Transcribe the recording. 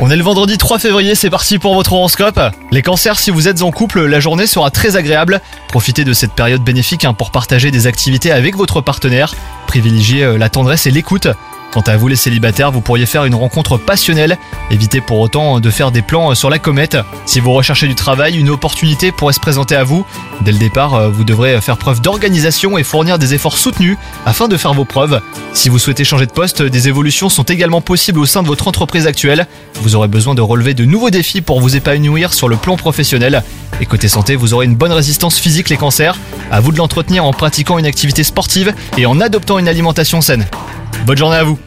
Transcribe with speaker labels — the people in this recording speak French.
Speaker 1: On est le vendredi 3 février, c'est parti pour votre horoscope. Les cancers, si vous êtes en couple, la journée sera très agréable. Profitez de cette période bénéfique hein, pour partager des activités avec votre partenaire. Privilégiez euh, la tendresse et l'écoute. Quant à vous les célibataires, vous pourriez faire une rencontre passionnelle. Évitez pour autant de faire des plans sur la comète. Si vous recherchez du travail, une opportunité pourrait se présenter à vous. Dès le départ, euh, vous devrez faire preuve d'organisation et fournir des efforts soutenus afin de faire vos preuves. Si vous souhaitez changer de poste, des évolutions sont également possibles au sein de votre entreprise actuelle. Vous aurez besoin de relever de nouveaux défis pour vous épanouir sur le plan professionnel. Et côté santé, vous aurez une bonne résistance physique les cancers. À vous de l'entretenir en pratiquant une activité sportive et en adoptant une alimentation saine. Bonne journée à vous